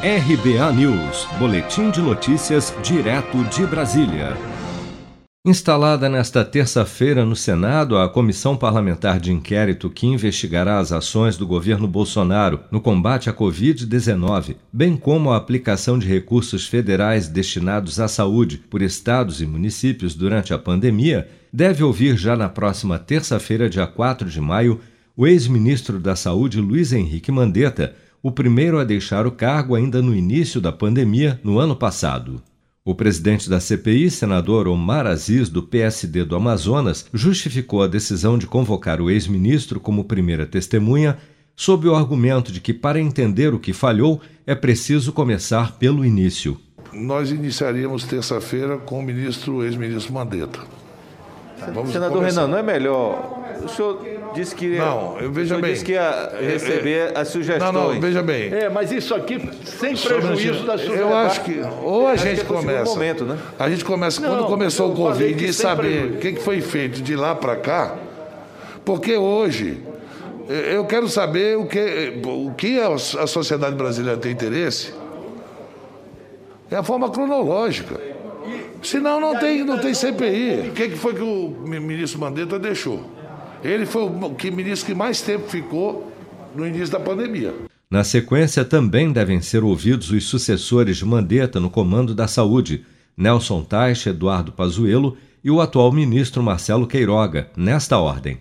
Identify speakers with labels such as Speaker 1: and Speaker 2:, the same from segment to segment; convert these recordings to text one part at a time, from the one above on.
Speaker 1: RBA News, Boletim de Notícias, direto de Brasília. Instalada nesta terça-feira no Senado a Comissão Parlamentar de Inquérito que investigará as ações do governo Bolsonaro no combate à Covid-19, bem como a aplicação de recursos federais destinados à saúde por estados e municípios durante a pandemia, deve ouvir já na próxima terça-feira, dia 4 de maio, o ex-ministro da Saúde Luiz Henrique Mandetta o primeiro a deixar o cargo ainda no início da pandemia, no ano passado. O presidente da CPI, senador Omar Aziz, do PSD do Amazonas, justificou a decisão de convocar o ex-ministro como primeira testemunha, sob o argumento de que, para entender o que falhou, é preciso começar pelo início.
Speaker 2: Nós iniciaríamos terça-feira com o ministro, ex-ministro Mandetta.
Speaker 3: Vamos Senador começar. Renan, não é melhor. O senhor disse que.
Speaker 2: Não, veja bem.
Speaker 3: disse que ia receber é, é, as sugestões.
Speaker 2: Não, não, veja bem.
Speaker 4: É, mas isso aqui sem prejuízo da sua.
Speaker 2: Eu acho que. Ou a gente começa.
Speaker 3: Momento, né?
Speaker 2: A gente começa não, quando começou o Covid e saber o que foi feito de lá para cá. Porque hoje. Eu quero saber o que, o que a sociedade brasileira tem interesse. É a forma cronológica. Senão não tem, não tem CPI. O que, foi que o ministro Mandetta deixou? Ele foi o que, ministro que mais tempo ficou no início da pandemia.
Speaker 1: Na sequência, também devem ser ouvidos os sucessores de Mandetta no comando da saúde, Nelson Taixa, Eduardo Pazuello e o atual ministro Marcelo Queiroga, nesta ordem.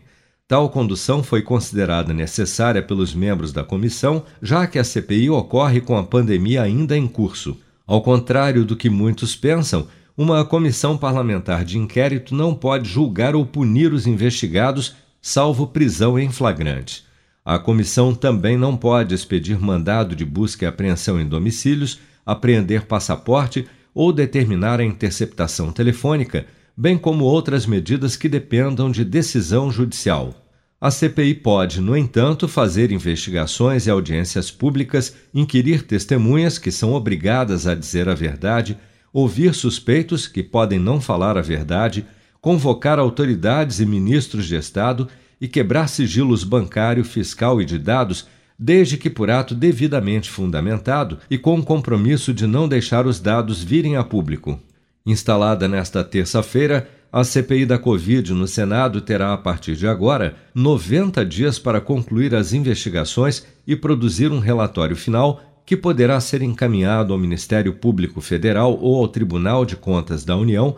Speaker 1: Tal condução foi considerada necessária pelos membros da comissão, já que a CPI ocorre com a pandemia ainda em curso. Ao contrário do que muitos pensam, uma comissão parlamentar de inquérito não pode julgar ou punir os investigados, salvo prisão em flagrante. A comissão também não pode expedir mandado de busca e apreensão em domicílios, apreender passaporte ou determinar a interceptação telefônica, bem como outras medidas que dependam de decisão judicial. A CPI pode, no entanto, fazer investigações e audiências públicas, inquirir testemunhas que são obrigadas a dizer a verdade ouvir suspeitos que podem não falar a verdade, convocar autoridades e ministros de Estado e quebrar sigilos bancário, fiscal e de dados, desde que por ato devidamente fundamentado e com o compromisso de não deixar os dados virem a público. Instalada nesta terça-feira, a CPI da Covid no Senado terá, a partir de agora, 90 dias para concluir as investigações e produzir um relatório final que poderá ser encaminhado ao Ministério Público Federal ou ao Tribunal de Contas da União